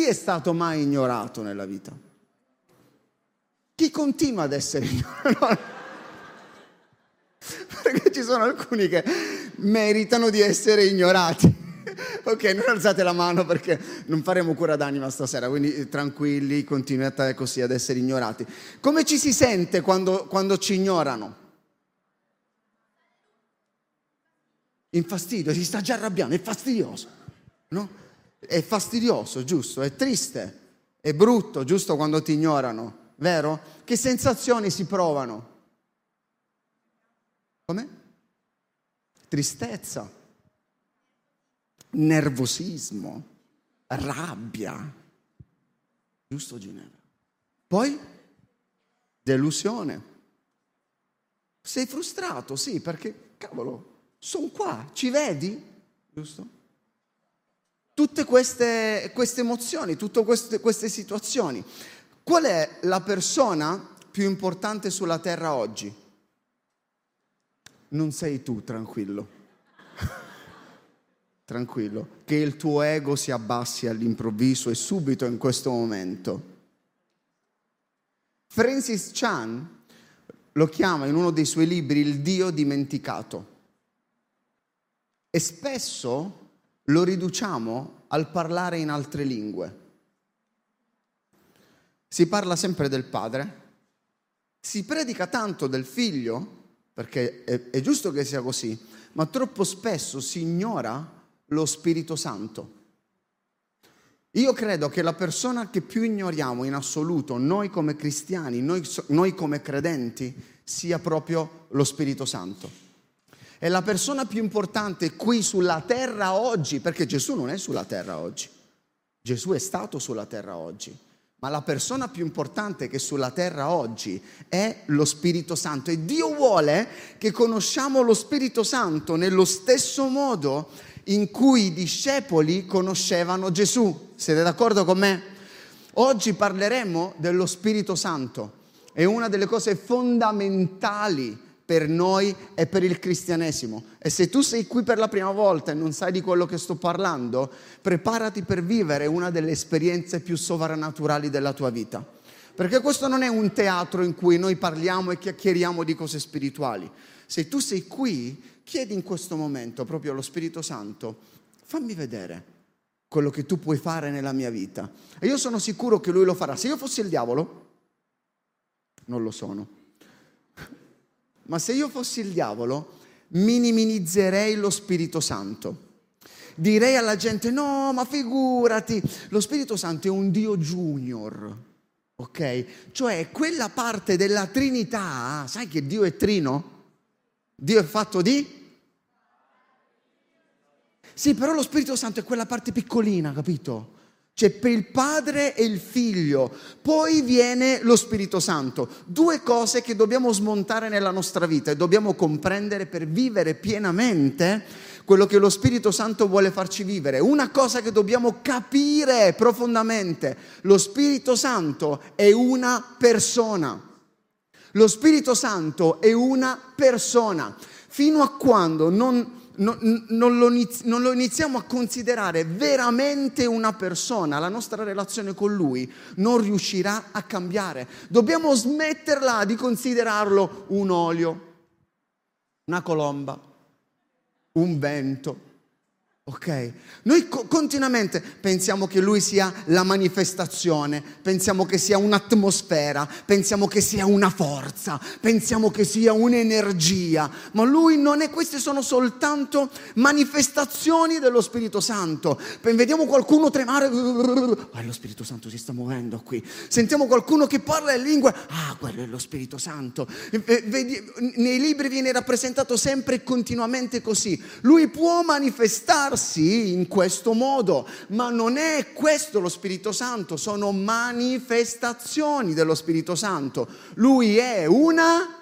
chi è stato mai ignorato nella vita? Chi continua ad essere ignorato? Perché ci sono alcuni che meritano di essere ignorati. Ok, non alzate la mano perché non faremo cura d'anima stasera, quindi tranquilli, continuate così ad essere ignorati. Come ci si sente quando, quando ci ignorano? In fastidio, si sta già arrabbiando, è fastidioso, no? È fastidioso, giusto? È triste, è brutto, giusto quando ti ignorano, vero? Che sensazioni si provano? Come? Tristezza, nervosismo, rabbia. Giusto Ginevra? Poi delusione. Sei frustrato, sì, perché cavolo, sono qua, ci vedi? Giusto? Tutte queste, queste emozioni, tutte queste, queste situazioni. Qual è la persona più importante sulla terra oggi? non sei tu tranquillo. tranquillo, che il tuo ego si abbassi all'improvviso e subito in questo momento. Francis Chan lo chiama in uno dei suoi libri il Dio dimenticato e spesso lo riduciamo al parlare in altre lingue. Si parla sempre del Padre, si predica tanto del Figlio perché è, è giusto che sia così, ma troppo spesso si ignora lo Spirito Santo. Io credo che la persona che più ignoriamo in assoluto, noi come cristiani, noi, noi, come credenti, sia proprio lo Spirito Santo. È la persona più importante qui sulla terra oggi, perché Gesù non è sulla terra oggi. Gesù è stato sulla terra oggi ma la persona più importante che sulla terra oggi è lo Spirito Santo e Dio vuole che conosciamo lo Spirito Santo nello stesso modo in cui i discepoli conoscevano Gesù. Siete d'accordo con me? Oggi parleremo dello Spirito Santo. È una delle cose fondamentali per noi e per il cristianesimo. E se tu sei qui per la prima volta e non sai di quello che sto parlando, preparati per vivere una delle esperienze più sovrannaturali della tua vita. Perché questo non è un teatro in cui noi parliamo e chiacchieriamo di cose spirituali. Se tu sei qui, chiedi in questo momento proprio allo Spirito Santo, fammi vedere quello che tu puoi fare nella mia vita. E io sono sicuro che lui lo farà. Se io fossi il diavolo, non lo sono ma se io fossi il diavolo, minimizzerei lo Spirito Santo. Direi alla gente, no, ma figurati, lo Spirito Santo è un Dio junior, ok? Cioè quella parte della Trinità, sai che Dio è trino? Dio è fatto di? Sì, però lo Spirito Santo è quella parte piccolina, capito? C'è per il Padre e il Figlio, poi viene lo Spirito Santo. Due cose che dobbiamo smontare nella nostra vita e dobbiamo comprendere per vivere pienamente quello che lo Spirito Santo vuole farci vivere. Una cosa che dobbiamo capire profondamente, lo Spirito Santo è una persona. Lo Spirito Santo è una persona. Fino a quando non non, non, lo, non lo iniziamo a considerare veramente una persona, la nostra relazione con lui non riuscirà a cambiare. Dobbiamo smetterla di considerarlo un olio, una colomba, un vento Ok? Noi co- continuamente pensiamo che lui sia la manifestazione, pensiamo che sia un'atmosfera, pensiamo che sia una forza, pensiamo che sia un'energia, ma lui non è, queste sono soltanto manifestazioni dello Spirito Santo. Vediamo qualcuno tremare, ah, lo Spirito Santo si sta muovendo qui. Sentiamo qualcuno che parla in lingue, ah, quello è lo Spirito Santo. Vedi, nei libri viene rappresentato sempre e continuamente così. Lui può manifestarsi manifestarsi in questo modo, ma non è questo lo Spirito Santo, sono manifestazioni dello Spirito Santo. Lui è una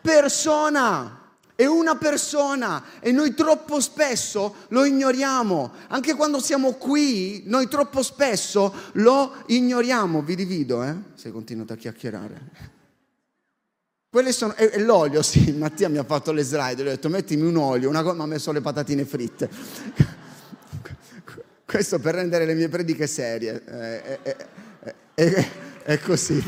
persona è una persona e noi troppo spesso lo ignoriamo. Anche quando siamo qui, noi troppo spesso lo ignoriamo. Vi divido, eh? Se continuate a chiacchierare. Quelle sono, è, l'olio, sì, Mattia mi ha fatto le slide, gli ho detto mettimi un olio, una cosa, mi ha messo le patatine fritte. Questo per rendere le mie prediche serie. È, è, è, è così.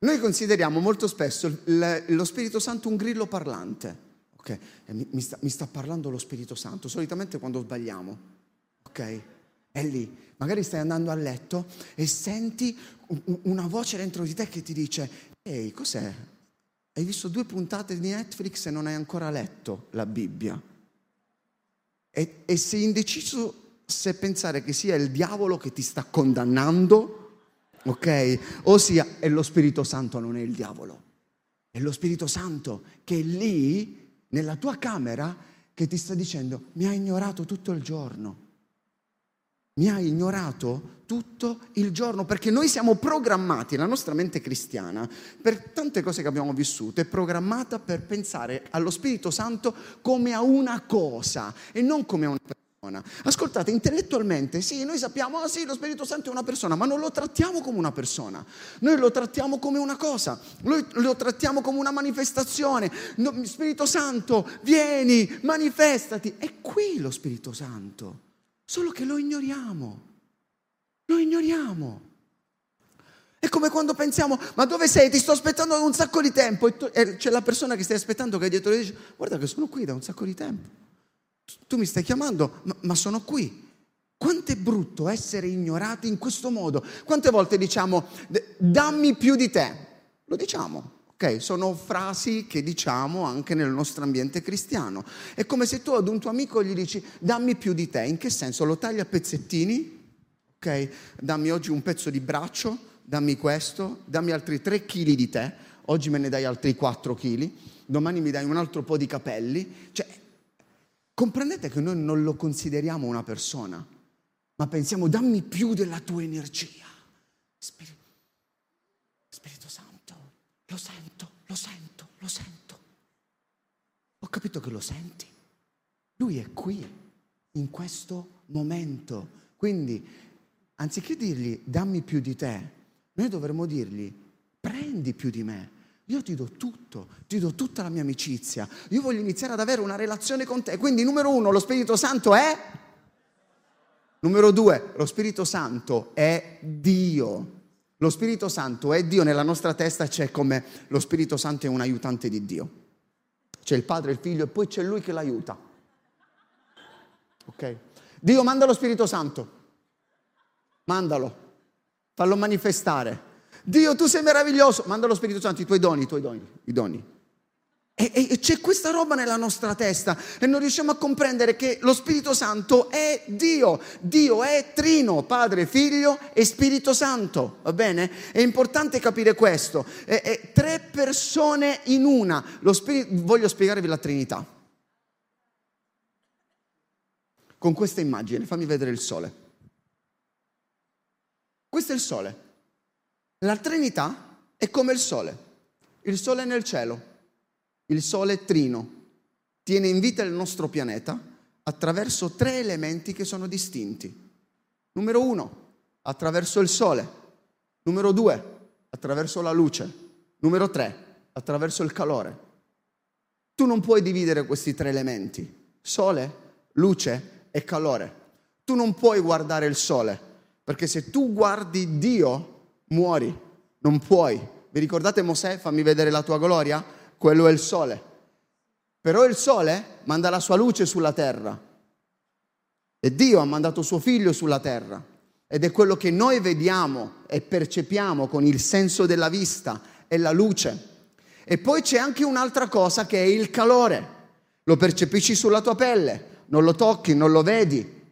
Noi consideriamo molto spesso lo Spirito Santo un grillo parlante. Ok, mi sta, mi sta parlando lo Spirito Santo, solitamente quando sbagliamo. Ok? È lì. Magari stai andando a letto e senti una voce dentro di te che ti dice, ehi, cos'è? Hai visto due puntate di Netflix e non hai ancora letto la Bibbia. E, e sei indeciso se pensare che sia il diavolo che ti sta condannando, ok? O sia è lo Spirito Santo, non è il diavolo. È lo Spirito Santo che è lì, nella tua camera, che ti sta dicendo, mi ha ignorato tutto il giorno mi ha ignorato tutto il giorno, perché noi siamo programmati, la nostra mente cristiana, per tante cose che abbiamo vissuto, è programmata per pensare allo Spirito Santo come a una cosa e non come a una persona. Ascoltate, intellettualmente, sì, noi sappiamo, ah sì, lo Spirito Santo è una persona, ma non lo trattiamo come una persona, noi lo trattiamo come una cosa, noi lo trattiamo come una manifestazione. No, Spirito Santo, vieni, manifestati. È qui lo Spirito Santo. Solo che lo ignoriamo. Lo ignoriamo. È come quando pensiamo, ma dove sei? Ti sto aspettando da un sacco di tempo. E, tu, e c'è la persona che stai aspettando che è dietro e dice, guarda che sono qui da un sacco di tempo. Tu mi stai chiamando, ma, ma sono qui. Quanto è brutto essere ignorati in questo modo? Quante volte diciamo, dammi più di te? Lo diciamo. Ok, sono frasi che diciamo anche nel nostro ambiente cristiano. È come se tu ad un tuo amico gli dici dammi più di te. In che senso? Lo tagli a pezzettini? Ok, dammi oggi un pezzo di braccio, dammi questo, dammi altri 3 kg di te, oggi me ne dai altri 4 kg, domani mi dai un altro po' di capelli. Cioè, comprendete che noi non lo consideriamo una persona, ma pensiamo dammi più della tua energia. Spirito, Spirito Santo. Lo sento, lo sento, lo sento. Ho capito che lo senti. Lui è qui, in questo momento. Quindi, anziché dirgli dammi più di te, noi dovremmo dirgli prendi più di me. Io ti do tutto, ti do tutta la mia amicizia. Io voglio iniziare ad avere una relazione con te. Quindi, numero uno, lo Spirito Santo è... Numero due, lo Spirito Santo è Dio. Lo Spirito Santo è Dio, nella nostra testa c'è come lo Spirito Santo è un aiutante di Dio. C'è il Padre, il Figlio e poi c'è Lui che l'aiuta. Ok? Dio manda lo Spirito Santo. Mandalo. Fallo manifestare. Dio, tu sei meraviglioso. Manda lo Spirito Santo, i tuoi doni, i tuoi doni, i doni. E, e, c'è questa roba nella nostra testa e non riusciamo a comprendere che lo Spirito Santo è Dio. Dio è trino, Padre, Figlio e Spirito Santo. Va bene? È importante capire questo. È, è tre persone in una. Spirito, voglio spiegarvi la Trinità. Con questa immagine, fammi vedere il sole. Questo è il sole. La Trinità è come il sole. Il sole è nel cielo il Sole trino, tiene in vita il nostro pianeta attraverso tre elementi che sono distinti. Numero uno, attraverso il Sole. Numero due, attraverso la luce. Numero tre, attraverso il calore. Tu non puoi dividere questi tre elementi, sole, luce e calore. Tu non puoi guardare il sole, perché se tu guardi Dio, muori. Non puoi. Vi ricordate Mosè? Fammi vedere la tua gloria quello è il sole. Però il sole manda la sua luce sulla terra. E Dio ha mandato suo figlio sulla terra. Ed è quello che noi vediamo e percepiamo con il senso della vista, è la luce. E poi c'è anche un'altra cosa che è il calore. Lo percepisci sulla tua pelle, non lo tocchi, non lo vedi,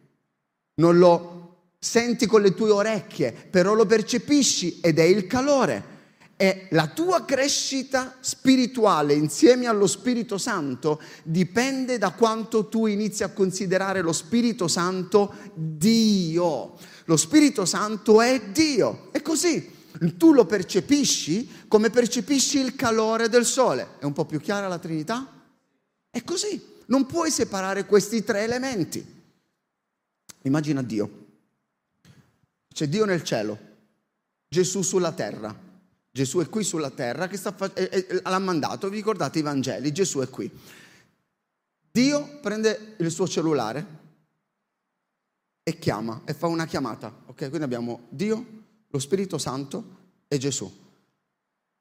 non lo senti con le tue orecchie, però lo percepisci ed è il calore e la tua crescita spirituale insieme allo Spirito Santo dipende da quanto tu inizi a considerare lo Spirito Santo Dio. Lo Spirito Santo è Dio. È così. Tu lo percepisci come percepisci il calore del sole. È un po' più chiara la Trinità? È così. Non puoi separare questi tre elementi. Immagina Dio. C'è Dio nel cielo, Gesù sulla terra Gesù è qui sulla terra, che sta fa- e- e- l'ha mandato, vi ricordate i Vangeli, Gesù è qui. Dio prende il suo cellulare e chiama e fa una chiamata. Ok, quindi abbiamo Dio, lo Spirito Santo e Gesù.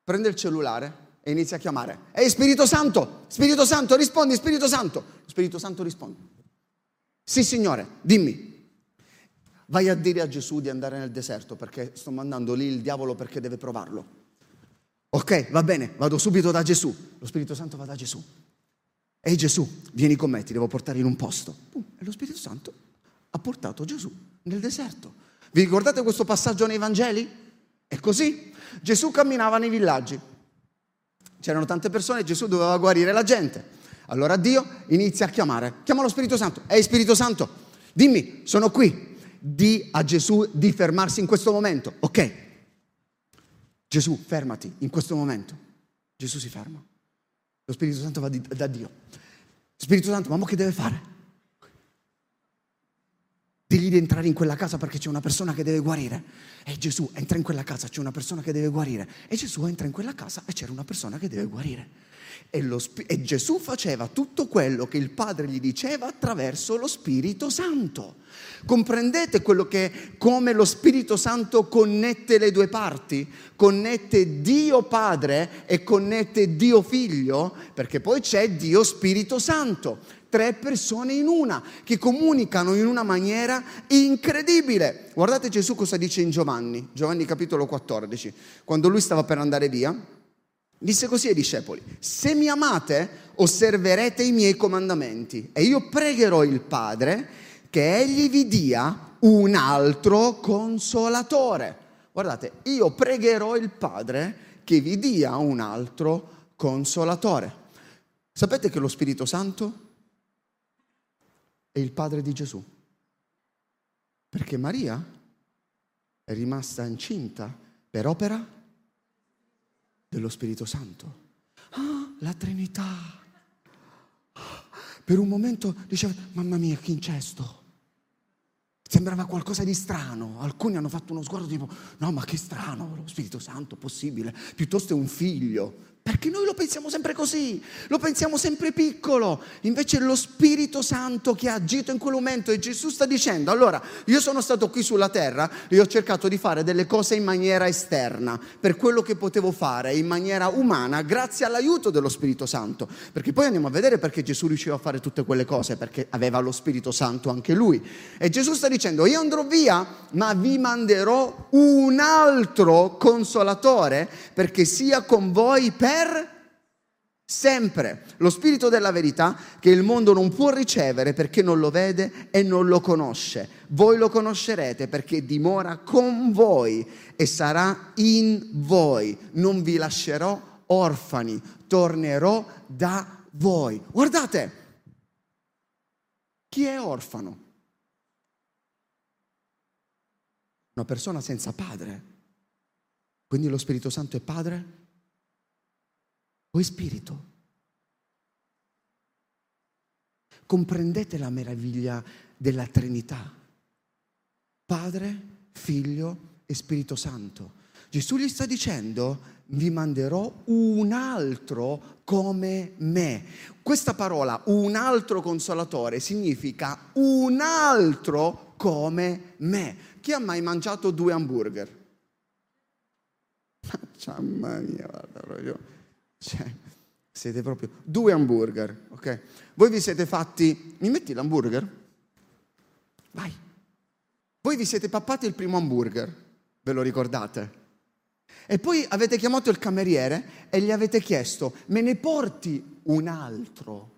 Prende il cellulare e inizia a chiamare. Ehi Spirito Santo, Spirito Santo, rispondi Spirito Santo. Spirito Santo risponde. Sì Signore, dimmi. Vai a dire a Gesù di andare nel deserto perché sto mandando lì il diavolo perché deve provarlo. Ok, va bene, vado subito da Gesù. Lo Spirito Santo va da Gesù. Ehi Gesù, vieni con me, ti devo portare in un posto. E lo Spirito Santo ha portato Gesù nel deserto. Vi ricordate questo passaggio nei Vangeli? È così. Gesù camminava nei villaggi. C'erano tante persone Gesù doveva guarire la gente. Allora Dio inizia a chiamare. Chiama lo Spirito Santo. Ehi Spirito Santo, dimmi, sono qui. Di a Gesù di fermarsi in questo momento. Ok. Gesù, fermati in questo momento. Gesù si ferma. Lo Spirito Santo va di- da Dio. Spirito Santo, ma mo che deve fare? Digli di entrare in quella casa perché c'è una persona che deve guarire. E Gesù entra in quella casa, c'è una persona che deve guarire. E Gesù entra in quella casa e c'era una persona che deve guarire. E, spi- e Gesù faceva tutto quello che il Padre gli diceva attraverso lo Spirito Santo. Comprendete quello che, come lo Spirito Santo connette le due parti? Connette Dio Padre e connette Dio Figlio, perché poi c'è Dio Spirito Santo tre persone in una, che comunicano in una maniera incredibile. Guardate Gesù cosa dice in Giovanni, Giovanni capitolo 14, quando lui stava per andare via, disse così ai discepoli, se mi amate osserverete i miei comandamenti e io pregherò il Padre che egli vi dia un altro consolatore. Guardate, io pregherò il Padre che vi dia un altro consolatore. Sapete che lo Spirito Santo è il padre di Gesù. Perché Maria è rimasta incinta per opera dello Spirito Santo. Ah, la Trinità. Per un momento diceva, mamma mia, che incesto. Sembrava qualcosa di strano. Alcuni hanno fatto uno sguardo tipo, no, ma che strano, lo Spirito Santo, possibile. Piuttosto è un figlio. Perché noi lo pensiamo sempre così, lo pensiamo sempre piccolo. Invece è lo Spirito Santo che ha agito in quel momento e Gesù sta dicendo, allora, io sono stato qui sulla terra e ho cercato di fare delle cose in maniera esterna, per quello che potevo fare in maniera umana, grazie all'aiuto dello Spirito Santo. Perché poi andiamo a vedere perché Gesù riusciva a fare tutte quelle cose, perché aveva lo Spirito Santo anche lui. E Gesù sta dicendo, io andrò via, ma vi manderò un altro consolatore perché sia con voi per sempre. Lo Spirito della verità che il mondo non può ricevere perché non lo vede e non lo conosce. Voi lo conoscerete perché dimora con voi e sarà in voi. Non vi lascerò orfani, tornerò da voi. Guardate, chi è orfano? Una persona senza padre. Quindi lo Spirito Santo è padre? O è spirito. Comprendete la meraviglia della Trinità? Padre, Figlio e Spirito Santo. Gesù gli sta dicendo, vi manderò un altro come me. Questa parola, un altro consolatore, significa un altro come me. Chi ha mai mangiato due hamburger? Mamma mia, guarda proprio. Cioè, siete proprio due hamburger, ok? Voi vi siete fatti. Mi metti l'hamburger? Vai. Voi vi siete pappati il primo hamburger, ve lo ricordate? E poi avete chiamato il cameriere e gli avete chiesto: me ne porti un altro?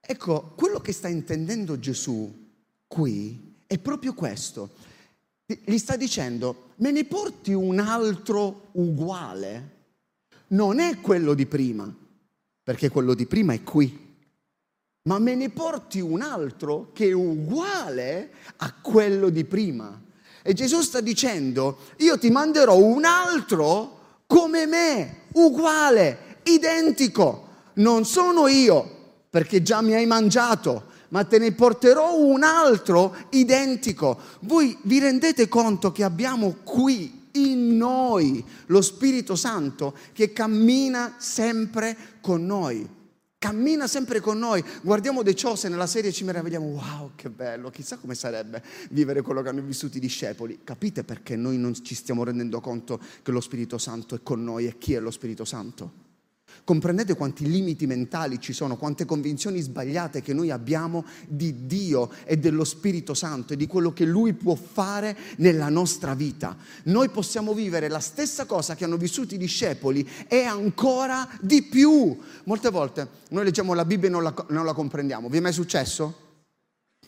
Ecco, quello che sta intendendo Gesù qui è proprio questo. Gli sta dicendo: me ne porti un altro uguale? Non è quello di prima, perché quello di prima è qui. Ma me ne porti un altro che è uguale a quello di prima. E Gesù sta dicendo, io ti manderò un altro come me, uguale, identico. Non sono io, perché già mi hai mangiato, ma te ne porterò un altro identico. Voi vi rendete conto che abbiamo qui in noi, lo Spirito Santo che cammina sempre con noi. Cammina sempre con noi. Guardiamo The Chosen nella serie e ci meravigliamo. Wow, che bello! Chissà come sarebbe vivere quello che hanno vissuto i discepoli. Capite perché noi non ci stiamo rendendo conto che lo Spirito Santo è con noi e chi è lo Spirito Santo? Comprendete quanti limiti mentali ci sono, quante convinzioni sbagliate che noi abbiamo di Dio e dello Spirito Santo e di quello che Lui può fare nella nostra vita. Noi possiamo vivere la stessa cosa che hanno vissuto i discepoli e ancora di più. Molte volte noi leggiamo la Bibbia e non la, non la comprendiamo. Vi è mai successo?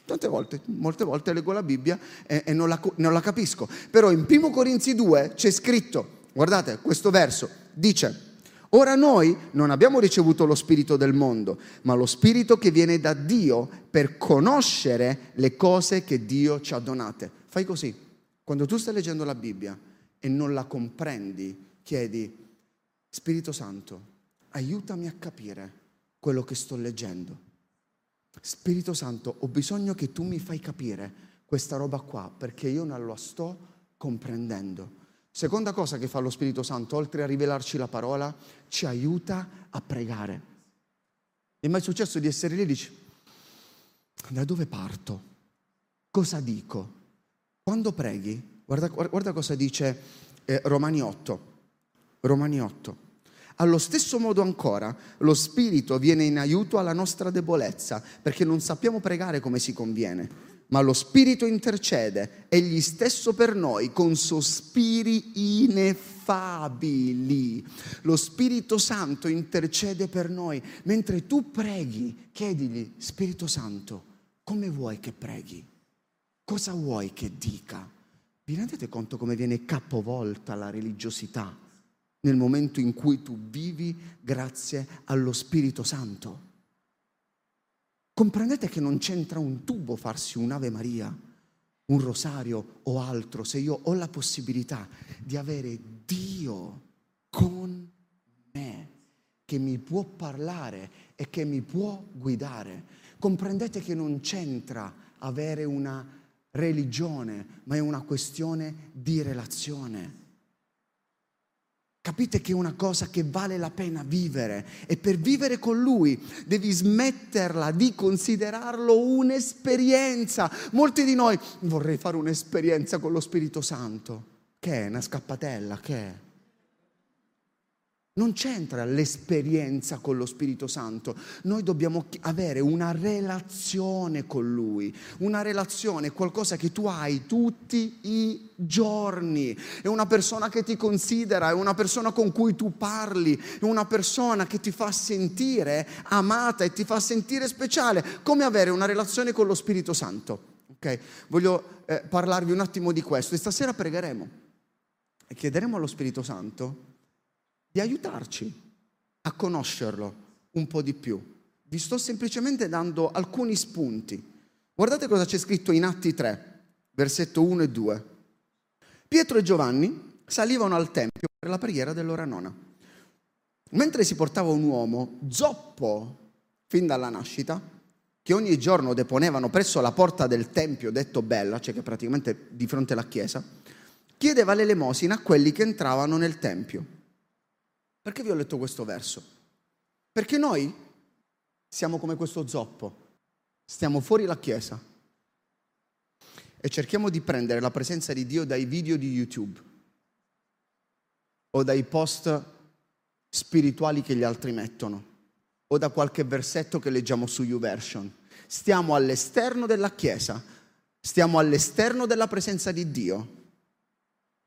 Tante volte, molte volte leggo la Bibbia e, e non, la, non la capisco. Però in 1 Corinzi 2 c'è scritto, guardate questo verso, dice Ora noi non abbiamo ricevuto lo spirito del mondo, ma lo spirito che viene da Dio per conoscere le cose che Dio ci ha donate. Fai così, quando tu stai leggendo la Bibbia e non la comprendi, chiedi, Spirito Santo, aiutami a capire quello che sto leggendo. Spirito Santo, ho bisogno che tu mi fai capire questa roba qua, perché io non la sto comprendendo. Seconda cosa che fa lo Spirito Santo, oltre a rivelarci la parola, ci aiuta a pregare. è mai successo di essere lì e dici, da dove parto? Cosa dico? Quando preghi, guarda, guarda cosa dice eh, Romani 8. Romani 8. Allo stesso modo ancora, lo Spirito viene in aiuto alla nostra debolezza, perché non sappiamo pregare come si conviene ma lo Spirito intercede, egli stesso per noi, con sospiri ineffabili. Lo Spirito Santo intercede per noi. Mentre tu preghi, chiedigli, Spirito Santo, come vuoi che preghi? Cosa vuoi che dica? Vi rendete conto come viene capovolta la religiosità nel momento in cui tu vivi grazie allo Spirito Santo? Comprendete che non c'entra un tubo farsi un'Ave Maria, un rosario o altro, se io ho la possibilità di avere Dio con me, che mi può parlare e che mi può guidare. Comprendete che non c'entra avere una religione, ma è una questione di relazione. Capite che è una cosa che vale la pena vivere e per vivere con lui devi smetterla di considerarlo un'esperienza. Molti di noi vorrei fare un'esperienza con lo Spirito Santo. Che è una scappatella? Che è? Non c'entra l'esperienza con lo Spirito Santo, noi dobbiamo avere una relazione con Lui, una relazione, qualcosa che tu hai tutti i giorni, è una persona che ti considera, è una persona con cui tu parli, è una persona che ti fa sentire amata e ti fa sentire speciale, come avere una relazione con lo Spirito Santo. Okay? Voglio eh, parlarvi un attimo di questo e stasera pregheremo e chiederemo allo Spirito Santo di aiutarci a conoscerlo un po' di più. Vi sto semplicemente dando alcuni spunti. Guardate cosa c'è scritto in Atti 3, versetto 1 e 2. Pietro e Giovanni salivano al Tempio per la preghiera dell'ora nona. Mentre si portava un uomo zoppo fin dalla nascita, che ogni giorno deponevano presso la porta del Tempio, detto Bella, cioè che praticamente di fronte alla chiesa, chiedeva l'elemosina a quelli che entravano nel Tempio. Perché vi ho letto questo verso? Perché noi siamo come questo zoppo, stiamo fuori la chiesa e cerchiamo di prendere la presenza di Dio dai video di YouTube o dai post spirituali che gli altri mettono o da qualche versetto che leggiamo su YouVersion. Stiamo all'esterno della chiesa, stiamo all'esterno della presenza di Dio.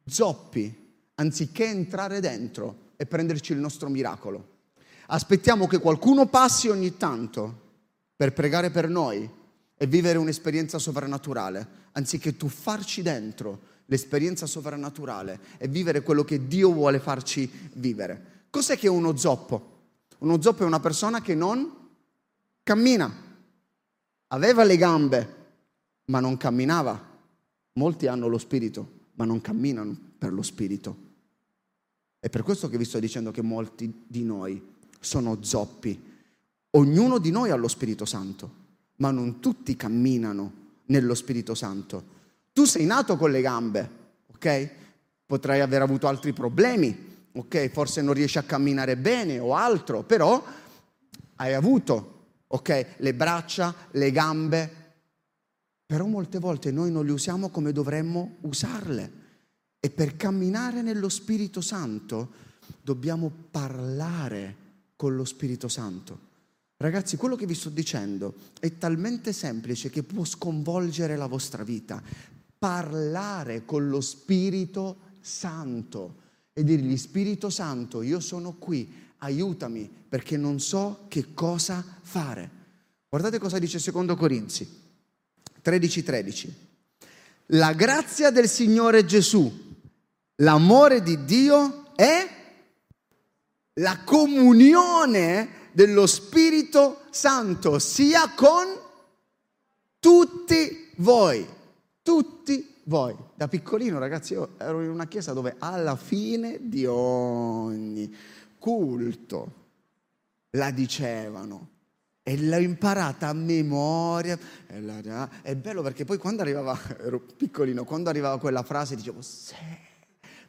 Zoppi, anziché entrare dentro, e prenderci il nostro miracolo. Aspettiamo che qualcuno passi ogni tanto per pregare per noi e vivere un'esperienza sovrannaturale, anziché tuffarci dentro l'esperienza sovrannaturale e vivere quello che Dio vuole farci vivere. Cos'è che è uno zoppo? Uno zoppo è una persona che non cammina. Aveva le gambe, ma non camminava. Molti hanno lo spirito, ma non camminano per lo spirito. È per questo che vi sto dicendo che molti di noi sono zoppi. Ognuno di noi ha lo Spirito Santo, ma non tutti camminano nello Spirito Santo. Tu sei nato con le gambe, ok? potrai aver avuto altri problemi, ok? Forse non riesci a camminare bene o altro, però hai avuto, ok? Le braccia, le gambe, però molte volte noi non le usiamo come dovremmo usarle. E per camminare nello Spirito Santo dobbiamo parlare con lo Spirito Santo. Ragazzi, quello che vi sto dicendo è talmente semplice che può sconvolgere la vostra vita. Parlare con lo Spirito Santo e dirgli Spirito Santo, io sono qui, aiutami perché non so che cosa fare. Guardate cosa dice secondo Corinzi 13:13. 13. La grazia del Signore Gesù, l'amore di Dio è la comunione dello Spirito Santo sia con tutti voi, tutti voi. Da piccolino, ragazzi, io ero in una chiesa dove alla fine di ogni culto la dicevano e l'ho imparata a memoria. È bello perché poi quando arrivava, ero piccolino, quando arrivava quella frase dicevo, sì,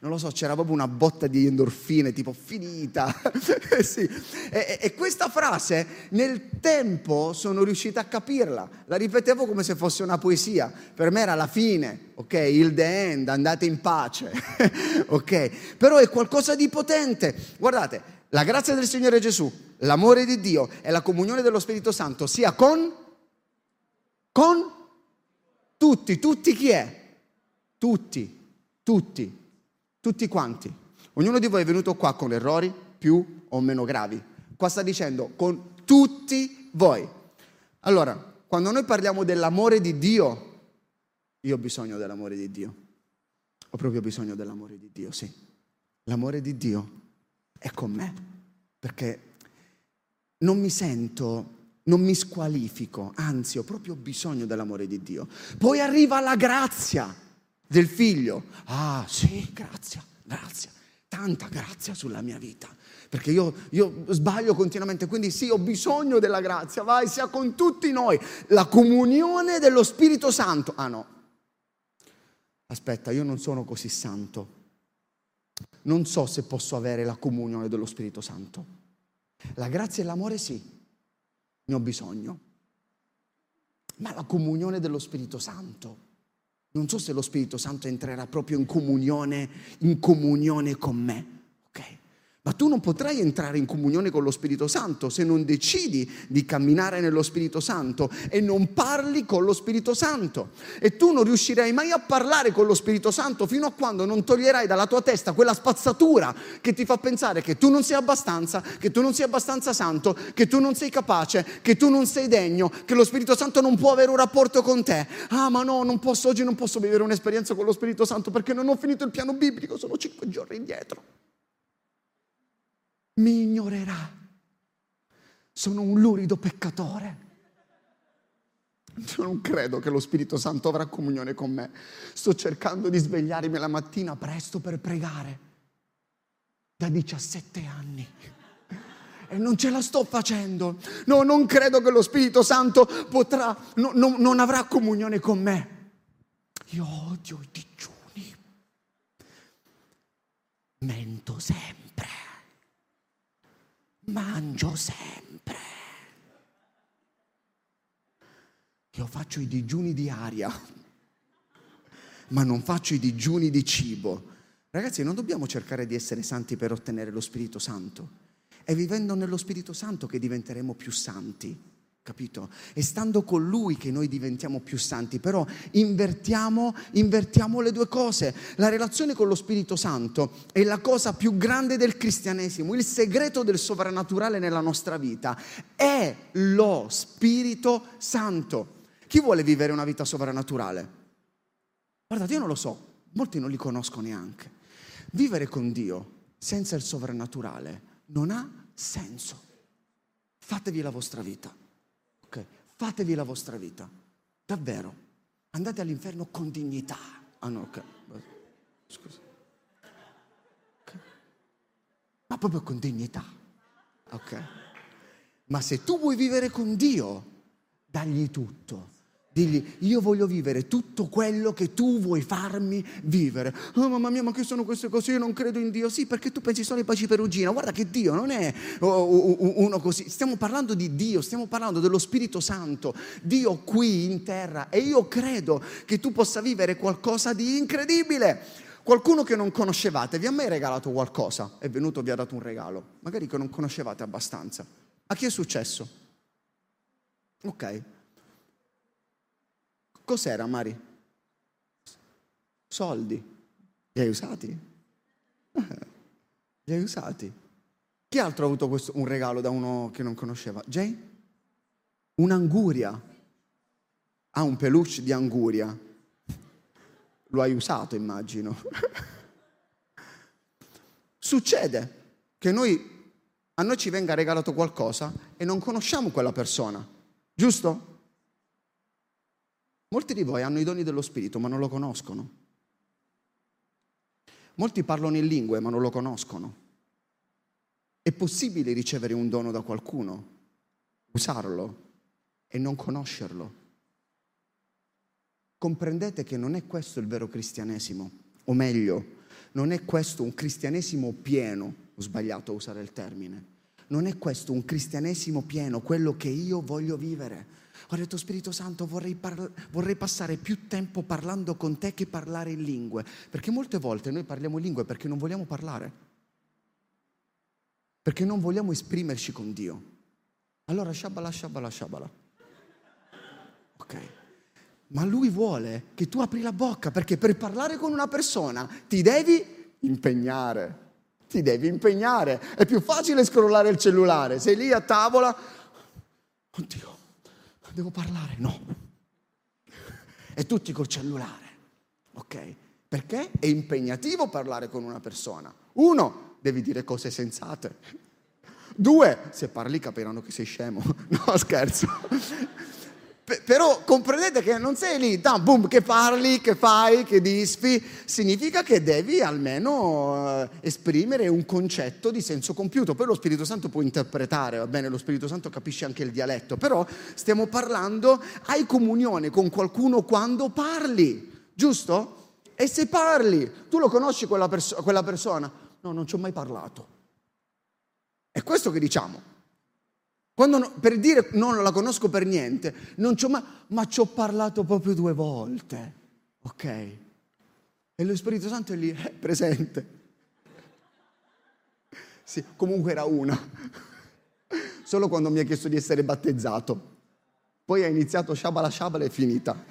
non lo so, c'era proprio una botta di endorfine, tipo finita. sì. e, e, questa frase nel tempo sono riuscita a capirla, la ripetevo come se fosse una poesia, per me era la fine, ok? Il the end, andate in pace, ok? Però è qualcosa di potente. Guardate, la grazia del Signore Gesù, l'amore di Dio e la comunione dello Spirito Santo sia con, con tutti, tutti chi è? Tutti, tutti, tutti quanti. Ognuno di voi è venuto qua con errori più o meno gravi. Qua sta dicendo con tutti voi. Allora, quando noi parliamo dell'amore di Dio, io ho bisogno dell'amore di Dio. Ho proprio bisogno dell'amore di Dio, sì. L'amore di Dio è con me, perché non mi sento, non mi squalifico, anzi ho proprio bisogno dell'amore di Dio. Poi arriva la grazia del figlio. Ah sì, grazia, grazia, tanta grazia sulla mia vita. Perché io, io sbaglio continuamente, quindi sì, ho bisogno della grazia, vai, sia con tutti noi. La comunione dello Spirito Santo. Ah no, aspetta, io non sono così santo non so se posso avere la comunione dello Spirito Santo. La grazia e l'amore sì, ne ho bisogno. Ma la comunione dello Spirito Santo, non so se lo Spirito Santo entrerà proprio in comunione, in comunione con me. Ma tu non potrai entrare in comunione con lo Spirito Santo se non decidi di camminare nello Spirito Santo e non parli con lo Spirito Santo. E tu non riuscirai mai a parlare con lo Spirito Santo fino a quando non toglierai dalla tua testa quella spazzatura che ti fa pensare che tu non sei abbastanza, che tu non sei abbastanza santo, che tu non sei capace, che tu non sei degno, che lo Spirito Santo non può avere un rapporto con te. Ah, ma no, non posso, oggi non posso vivere un'esperienza con lo Spirito Santo perché non ho finito il piano biblico, sono cinque giorni indietro mi ignorerà. Sono un lurido peccatore. Non credo che lo Spirito Santo avrà comunione con me. Sto cercando di svegliarmi la mattina presto per pregare. Da 17 anni. E non ce la sto facendo. No, non credo che lo Spirito Santo potrà, no, no, non avrà comunione con me. Io odio i digiuni. Mento sempre mangio sempre. Io faccio i digiuni di aria, ma non faccio i digiuni di cibo. Ragazzi, non dobbiamo cercare di essere santi per ottenere lo Spirito Santo. È vivendo nello Spirito Santo che diventeremo più santi capito? È stando con Lui che noi diventiamo più santi, però invertiamo, invertiamo le due cose. La relazione con lo Spirito Santo è la cosa più grande del cristianesimo, il segreto del sovrannaturale nella nostra vita è lo Spirito Santo. Chi vuole vivere una vita sovrannaturale? Guardate, io non lo so, molti non li conosco neanche. Vivere con Dio senza il sovrannaturale non ha senso. Fatevi la vostra vita. Ok, fatevi la vostra vita. Davvero. Andate all'inferno con dignità. Ah no, ok. Scusa. Okay. Ma proprio con dignità. Ok. Ma se tu vuoi vivere con Dio, dagli tutto. Digli, io voglio vivere tutto quello che tu vuoi farmi vivere. Oh mamma mia, ma che sono queste cose? Io non credo in Dio. Sì, perché tu pensi solo ai baci perugina. Guarda che Dio non è uno così. Stiamo parlando di Dio, stiamo parlando dello Spirito Santo. Dio qui in terra. E io credo che tu possa vivere qualcosa di incredibile. Qualcuno che non conoscevate, vi ha mai regalato qualcosa? È venuto, vi ha dato un regalo. Magari che non conoscevate abbastanza. A chi è successo? Ok. Cos'era, Mari? Soldi. Li hai usati? Li hai usati. Chi altro ha avuto questo, un regalo da uno che non conosceva? Jay? Un'anguria. Ha un peluche di anguria. Lo hai usato, immagino. Succede che noi, a noi ci venga regalato qualcosa e non conosciamo quella persona, giusto? Molti di voi hanno i doni dello Spirito ma non lo conoscono. Molti parlano in lingue ma non lo conoscono. È possibile ricevere un dono da qualcuno, usarlo e non conoscerlo. Comprendete che non è questo il vero cristianesimo, o meglio, non è questo un cristianesimo pieno, ho sbagliato a usare il termine, non è questo un cristianesimo pieno, quello che io voglio vivere ho detto Spirito Santo vorrei, parla- vorrei, passare più tempo parlando con te che parlare in lingue, perché molte volte noi parliamo in lingue perché non vogliamo parlare, perché non vogliamo esprimerci con Dio. Allora shabala, shabala, shabala. Ok. Ma lui vuole che tu apri la bocca perché per parlare con una persona ti devi impegnare. Ti devi impegnare. È più facile scrollare il cellulare. Sei lì a tavola. Oddio, devo parlare, no. E tutti col cellulare, ok? Perché è impegnativo parlare con una persona. Uno, devi dire cose sensate. Due, se parli capiranno che sei scemo. No, scherzo però comprendete che non sei lì, tam, boom, che parli, che fai, che disfi, significa che devi almeno eh, esprimere un concetto di senso compiuto. Poi lo Spirito Santo può interpretare, va bene, lo Spirito Santo capisce anche il dialetto, però stiamo parlando, hai comunione con qualcuno quando parli, giusto? E se parli, tu lo conosci quella, perso- quella persona? No, non ci ho mai parlato. È questo che diciamo. Quando, per dire non la conosco per niente, non ci ho mai, ma ci ho parlato proprio due volte. Ok? E lo Spirito Santo è lì, è presente. Sì, comunque era una. Solo quando mi ha chiesto di essere battezzato. Poi ha iniziato shabala shabala e è finita.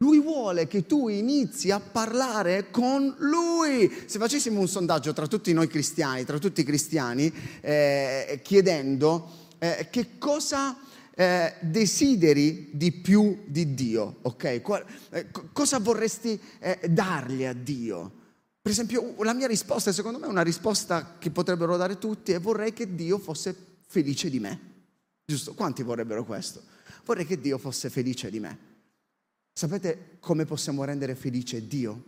Lui vuole che tu inizi a parlare con lui. Se facessimo un sondaggio tra tutti noi cristiani, tra tutti i cristiani, eh, chiedendo eh, che cosa eh, desideri di più di Dio, ok? Qual, eh, cosa vorresti eh, dargli a Dio? Per esempio, la mia risposta, secondo me, è una risposta che potrebbero dare tutti, è vorrei che Dio fosse felice di me. Giusto? Quanti vorrebbero questo? Vorrei che Dio fosse felice di me. Sapete come possiamo rendere felice Dio?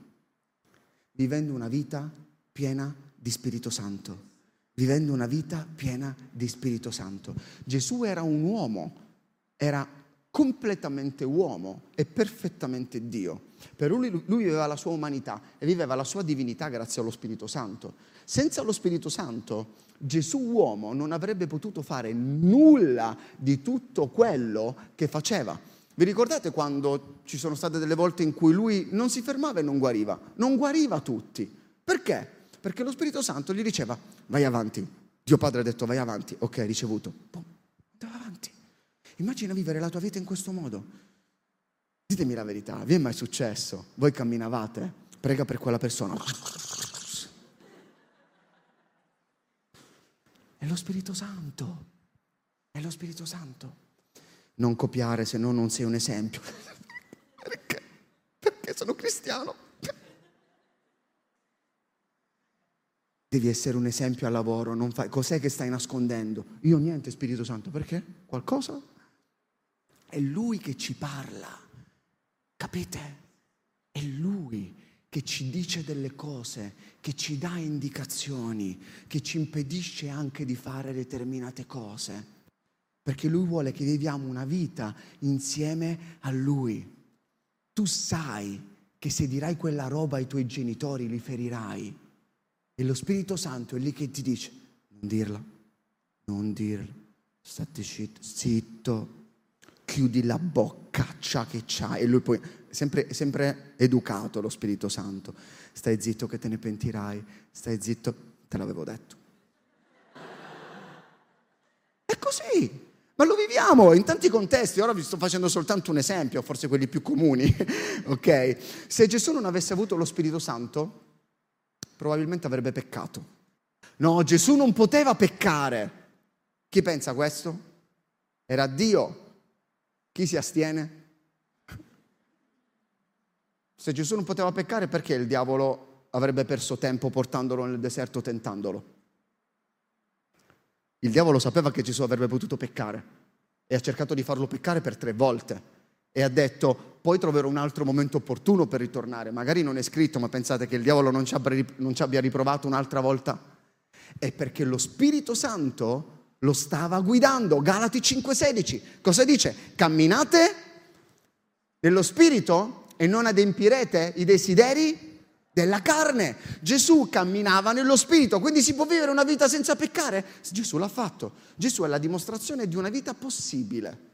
Vivendo una vita piena di Spirito Santo. Vivendo una vita piena di Spirito Santo. Gesù era un uomo, era completamente uomo e perfettamente Dio. Per lui, lui viveva la sua umanità e viveva la sua divinità grazie allo Spirito Santo. Senza lo Spirito Santo Gesù uomo non avrebbe potuto fare nulla di tutto quello che faceva. Vi ricordate quando ci sono state delle volte in cui lui non si fermava e non guariva? Non guariva tutti. Perché? Perché lo Spirito Santo gli diceva vai avanti. Dio Padre ha detto vai avanti. Ok, ricevuto. Boom, andava avanti. Immagina vivere la tua vita in questo modo. Ditemi la verità, vi è mai successo? Voi camminavate? Prega per quella persona. È lo Spirito Santo. È lo Spirito Santo non copiare, se no non sei un esempio. Perché? Perché sono cristiano. Devi essere un esempio al lavoro, non fai... cos'è che stai nascondendo? Io niente, Spirito Santo, perché? Qualcosa? È Lui che ci parla, capite? È Lui che ci dice delle cose, che ci dà indicazioni, che ci impedisce anche di fare determinate cose perché Lui vuole che viviamo una vita insieme a Lui. Tu sai che se dirai quella roba ai tuoi genitori li ferirai. E lo Spirito Santo è lì che ti dice, non dirla, non dirla, state zitto, chiudi la boccaccia che c'hai. E lui poi, sempre, sempre educato lo Spirito Santo, stai zitto che te ne pentirai, stai zitto, te l'avevo detto. È così. Ma lo viviamo in tanti contesti, ora vi sto facendo soltanto un esempio, forse quelli più comuni, ok? Se Gesù non avesse avuto lo Spirito Santo, probabilmente avrebbe peccato. No, Gesù non poteva peccare. Chi pensa questo? Era Dio. Chi si astiene? Se Gesù non poteva peccare, perché il diavolo avrebbe perso tempo portandolo nel deserto tentandolo? Il diavolo sapeva che Gesù avrebbe potuto peccare e ha cercato di farlo peccare per tre volte e ha detto poi troverò un altro momento opportuno per ritornare. Magari non è scritto, ma pensate che il diavolo non ci abbia, riprovato un'altra volta? È perché lo Spirito Santo lo stava guidando. Galati 5:16. Cosa dice? Camminate nello Spirito e non adempirete i desideri della carne. Gesù camminava nello spirito, quindi si può vivere una vita senza peccare? Gesù l'ha fatto. Gesù è la dimostrazione di una vita possibile.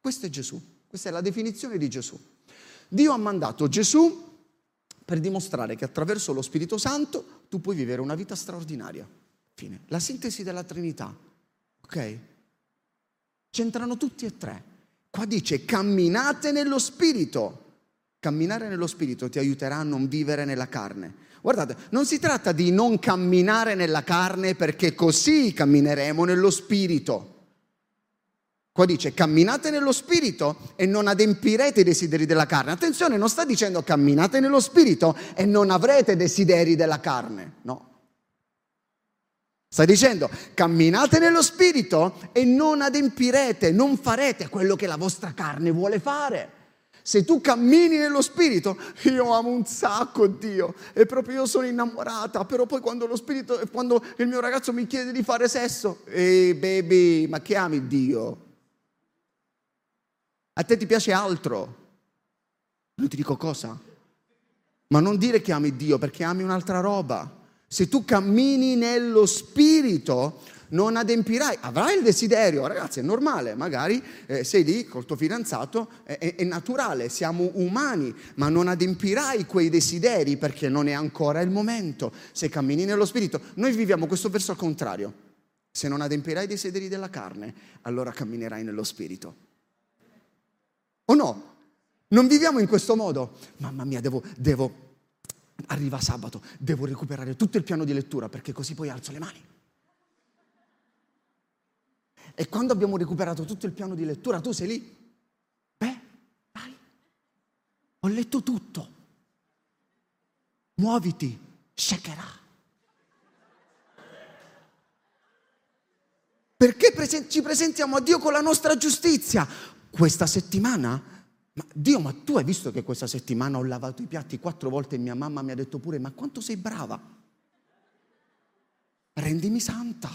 Questo è Gesù, questa è la definizione di Gesù. Dio ha mandato Gesù per dimostrare che attraverso lo Spirito Santo tu puoi vivere una vita straordinaria. Fine. La sintesi della Trinità. Ok? C'entrano tutti e tre. Qua dice camminate nello Spirito. Camminare nello spirito ti aiuterà a non vivere nella carne. Guardate, non si tratta di non camminare nella carne perché così cammineremo nello spirito. Qua dice camminate nello spirito e non adempirete i desideri della carne. Attenzione, non sta dicendo camminate nello spirito e non avrete desideri della carne. No. Sta dicendo camminate nello spirito e non adempirete, non farete quello che la vostra carne vuole fare. Se tu cammini nello spirito, io amo un sacco Dio e proprio io sono innamorata, però poi quando lo spirito, quando il mio ragazzo mi chiede di fare sesso, ehi baby, ma che ami Dio? A te ti piace altro? Non ti dico cosa, ma non dire che ami Dio perché ami un'altra roba. Se tu cammini nello spirito, non adempirai, avrai il desiderio, ragazzi è normale, magari eh, sei lì col tuo fidanzato, è, è, naturale, siamo umani, ma non adempirai quei desideri perché non è ancora il momento, se cammini nello spirito. Noi viviamo questo verso al contrario, se non adempirai i desideri della carne, allora camminerai nello spirito. O no? Non viviamo in questo modo. Mamma mia, devo, devo, arriva sabato, devo recuperare tutto il piano di lettura perché così poi alzo le mani. E quando abbiamo recuperato tutto il piano di lettura, tu sei lì? Beh, dai, ho letto tutto. Muoviti, shakerà. Perché ci presentiamo a Dio con la nostra giustizia? Questa settimana ma Dio, ma tu hai visto che questa settimana ho lavato i piatti quattro volte e mia mamma mi ha detto pure, ma quanto sei brava? Rendimi santa.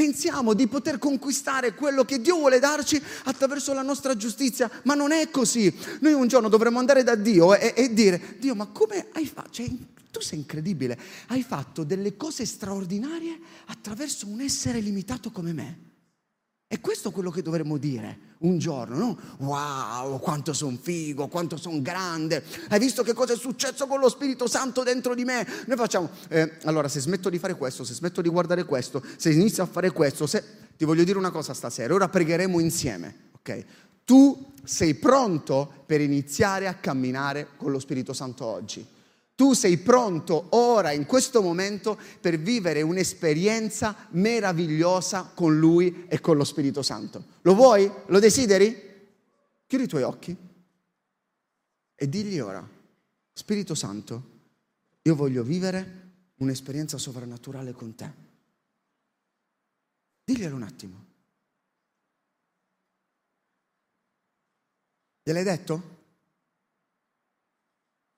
Pensiamo di poter conquistare quello che Dio vuole darci attraverso la nostra giustizia, ma non è così. Noi un giorno dovremmo andare da Dio e, e dire, Dio, ma come hai fatto? Cioè, tu sei incredibile, hai fatto delle cose straordinarie attraverso un essere limitato come me. E questo è quello che dovremmo dire un giorno, no? Wow, quanto sono figo, quanto sono grande. Hai visto che cosa è successo con lo Spirito Santo dentro di me? Noi facciamo, eh, allora se smetto di fare questo, se smetto di guardare questo, se inizio a fare questo, se... ti voglio dire una cosa stasera, ora pregheremo insieme, ok? Tu sei pronto per iniziare a camminare con lo Spirito Santo oggi. Tu sei pronto ora, in questo momento, per vivere un'esperienza meravigliosa con Lui e con lo Spirito Santo. Lo vuoi? Lo desideri? Chiudi i tuoi occhi e digli ora, Spirito Santo, io voglio vivere un'esperienza sovrannaturale con te. Diglielo un attimo. Gliel'hai detto?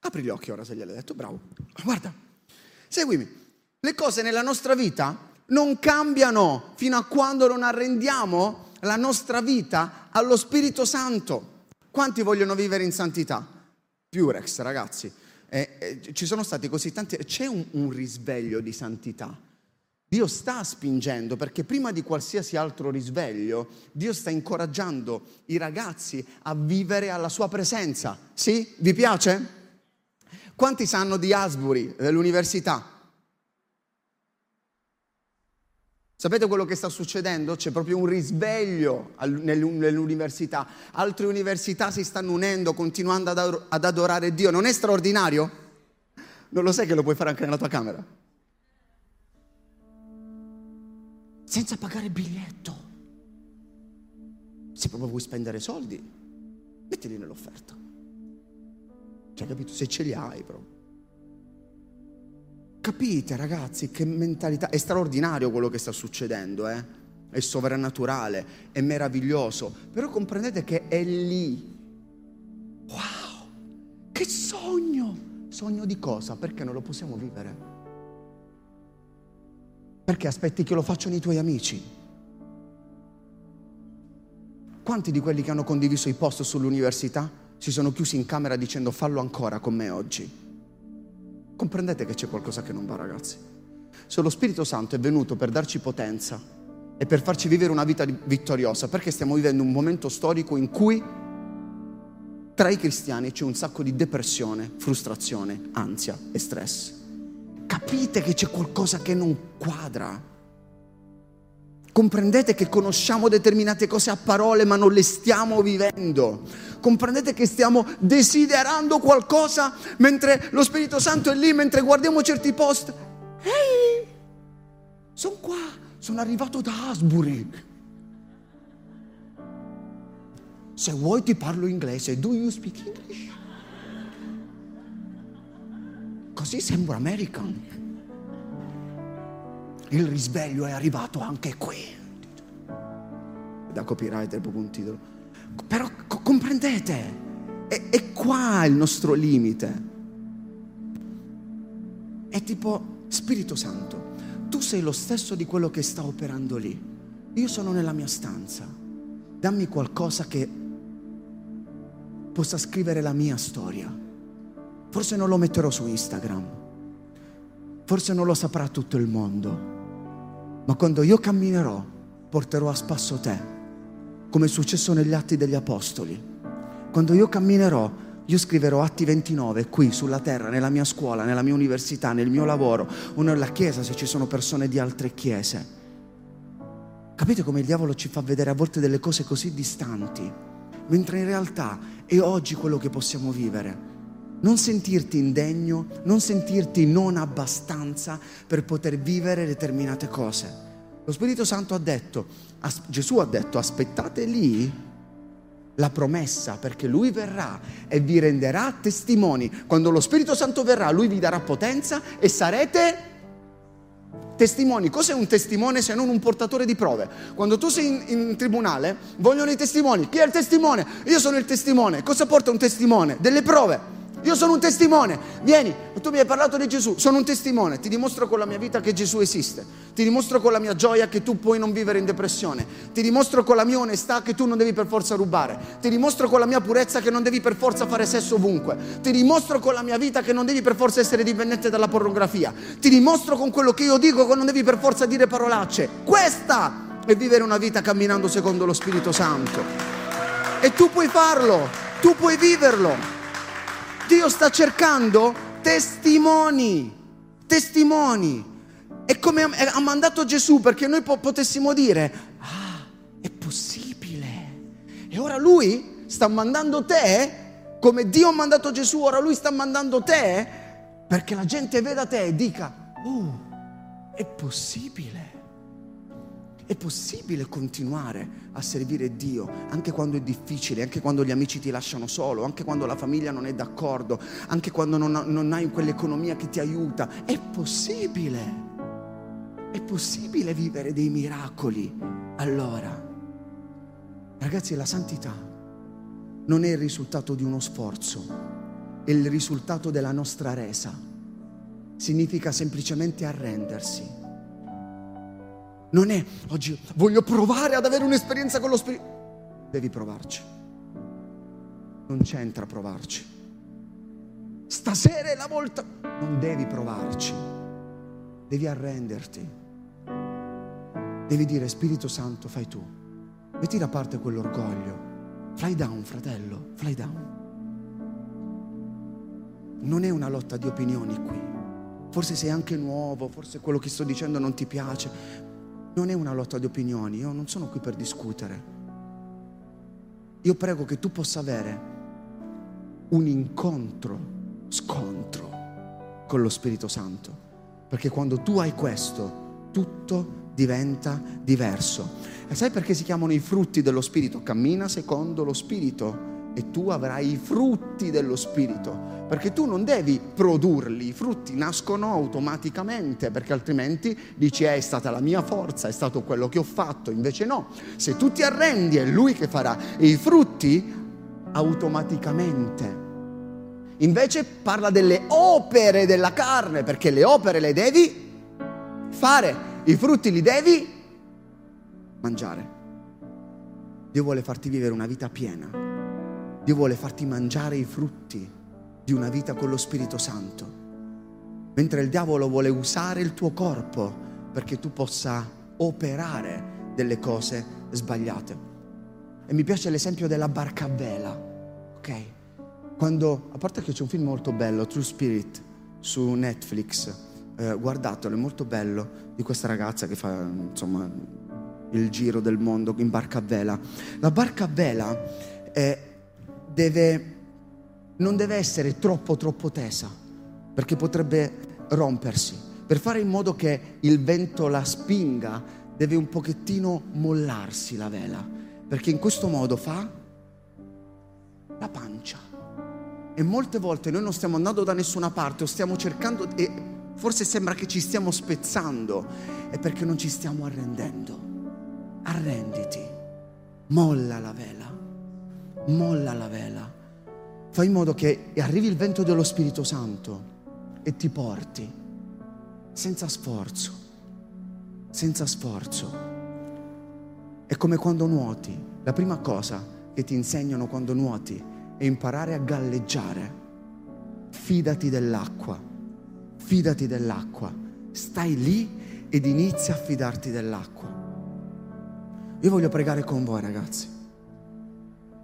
Apri gli occhi ora se gliel'hai detto, bravo. Guarda, seguimi. Le cose nella nostra vita non cambiano fino a quando non arrendiamo la nostra vita allo Spirito Santo. Quanti vogliono vivere in santità? Purex, ragazzi. Eh, eh, ci sono stati così tanti, c'è un, un risveglio di santità. Dio sta spingendo perché prima di qualsiasi altro risveglio, Dio sta incoraggiando i ragazzi a vivere alla sua presenza. Sì? Vi piace? Quanti sanno di Asbury, dell'università? Sapete quello che sta succedendo? C'è proprio un risveglio nell'università. Altre università si stanno unendo, continuando ad adorare Dio. Non è straordinario? Non lo sai che lo puoi fare anche nella tua camera? Senza pagare biglietto. Se proprio vuoi spendere soldi, mettili nell'offerta. Cioè, capito? Se ce li hai proprio. Capite ragazzi che mentalità, è straordinario quello che sta succedendo, eh? è sovrannaturale, è meraviglioso, però comprendete che è lì. Wow, che sogno! Sogno di cosa? Perché non lo possiamo vivere? Perché aspetti che lo facciano i tuoi amici? Quanti di quelli che hanno condiviso i post sull'università si sono chiusi in camera dicendo fallo ancora con me oggi? Comprendete che c'è qualcosa che non va, ragazzi. Se lo Spirito Santo è venuto per darci potenza e per farci vivere una vita vittoriosa, perché stiamo vivendo un momento storico in cui tra i cristiani c'è un sacco di depressione, frustrazione, ansia e stress. Capite che c'è qualcosa che non quadra. Comprendete che conosciamo determinate cose a parole ma non le stiamo vivendo. Comprendete che stiamo desiderando qualcosa mentre lo Spirito Santo è lì, mentre guardiamo certi post. Ehi, sono qua, sono arrivato da Asbury. Se vuoi ti parlo inglese, do you speak English? Così sembra American il risveglio è arrivato anche qui. Da copyright proprio un titolo. Però co- comprendete, è, è qua il nostro limite. È tipo Spirito Santo, tu sei lo stesso di quello che sta operando lì. Io sono nella mia stanza. Dammi qualcosa che possa scrivere la mia storia. Forse non lo metterò su Instagram. Forse non lo saprà tutto il mondo ma quando io camminerò, porterò a spasso te, come è successo negli atti degli apostoli. Quando io camminerò, io scriverò Atti 29 qui sulla terra, nella mia scuola, nella mia università, nel mio lavoro o nella chiesa se ci sono persone di altre chiese. Capite come il diavolo ci fa vedere a volte delle cose così distanti, mentre in realtà è oggi quello che possiamo vivere non sentirti indegno, non sentirti non abbastanza per poter vivere determinate cose. Lo Spirito Santo ha detto, Gesù ha detto, aspettate lì la promessa perché lui verrà e vi renderà testimoni. Quando lo Spirito Santo verrà, lui vi darà potenza e sarete testimoni. Cos'è un testimone se non un portatore di prove? Quando tu sei in, in, tribunale, vogliono i testimoni. Chi è il testimone? Io sono il testimone. Cosa porta un testimone? Delle prove. Io sono un testimone. Vieni, tu mi hai parlato di Gesù, sono un testimone. Ti dimostro con la mia vita che Gesù esiste. Ti dimostro con la mia gioia che tu puoi non vivere in depressione. Ti dimostro con la mia onestà che tu non devi per forza rubare. Ti dimostro con la mia purezza che non devi per forza fare sesso ovunque. Ti dimostro con la mia vita che non devi per forza essere dipendente dalla pornografia. Ti dimostro con quello che io dico che non devi per forza dire parolacce. Questa è vivere una vita camminando secondo lo Spirito Santo. E tu puoi farlo, tu puoi viverlo. Dio sta cercando testimoni, testimoni. E come ha mandato Gesù perché noi potessimo dire, ah, è possibile. E ora lui sta mandando te, come Dio ha mandato Gesù, ora lui sta mandando te perché la gente veda te e dica, oh, è possibile. È possibile continuare a servire Dio anche quando è difficile, anche quando gli amici ti lasciano solo, anche quando la famiglia non è d'accordo, anche quando non, non hai quell'economia che ti aiuta. È possibile. È possibile vivere dei miracoli. Allora, ragazzi, la santità non è il risultato di uno sforzo, è il risultato della nostra resa. Significa semplicemente arrendersi Non è oggi voglio provare ad avere un'esperienza con lo Spirito. Devi provarci. Non c'entra provarci. Stasera è la volta. Non devi provarci. Devi arrenderti. Devi dire Spirito Santo, fai tu. Metti da parte quell'orgoglio. Fly down, fratello, fly down. Non è una lotta di opinioni qui. Forse sei anche nuovo, forse quello che sto dicendo non ti piace. Non è una lotta di opinioni, io non sono qui per discutere. Io prego che tu possa avere un incontro, scontro con lo Spirito Santo. Perché quando tu hai questo, tutto diventa diverso. E sai perché si chiamano i frutti dello Spirito? Cammina secondo lo Spirito e tu avrai i frutti dello Spirito. Perché tu non devi produrli, i frutti nascono automaticamente, perché altrimenti dici eh, è stata la mia forza, è stato quello che ho fatto, invece no, se tu ti arrendi è lui che farà e i frutti automaticamente. Invece parla delle opere della carne, perché le opere le devi fare, i frutti li devi mangiare. Dio vuole farti vivere una vita piena. Dio vuole farti mangiare i frutti di una vita con lo Spirito Santo. Mentre il diavolo vuole usare il tuo corpo perché tu possa operare delle cose sbagliate. E mi piace l'esempio della barca a vela, ok? Quando, a parte che c'è un film molto bello, True Spirit, su Netflix, eh, guardatelo, è molto bello, di questa ragazza che fa, insomma, il giro del mondo in barca a vela. La barca a vela eh, deve, non deve essere troppo, troppo tesa, perché potrebbe rompersi. Per fare in modo che il vento la spinga, deve un pochettino mollarsi la vela, perché in questo modo fa la pancia. E molte volte noi non stiamo andando da nessuna parte o stiamo cercando e forse sembra che ci stiamo spezzando, è perché non ci stiamo arrendendo. Arrenditi, molla la vela, molla la vela. Fai in modo che arrivi il vento dello Spirito Santo e ti porti senza sforzo, senza sforzo. È come quando nuoti. La prima cosa che ti insegnano quando nuoti è imparare a galleggiare. Fidati dell'acqua, fidati dell'acqua. Stai lì ed inizia a fidarti dell'acqua. Io voglio pregare con voi ragazzi.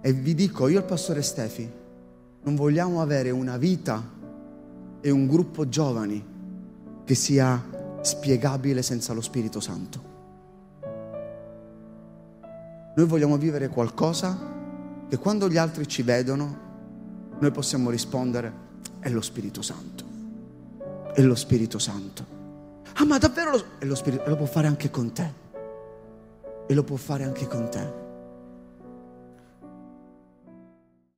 E vi dico, io e il pastore Stefi, non vogliamo avere una vita e un gruppo giovani che sia spiegabile senza lo Spirito Santo. Noi vogliamo vivere qualcosa che quando gli altri ci vedono, noi possiamo rispondere, è lo Spirito Santo. È lo Spirito Santo. Ah, ma davvero lo, è lo Spirito, lo può fare anche con te. E lo può fare anche con te.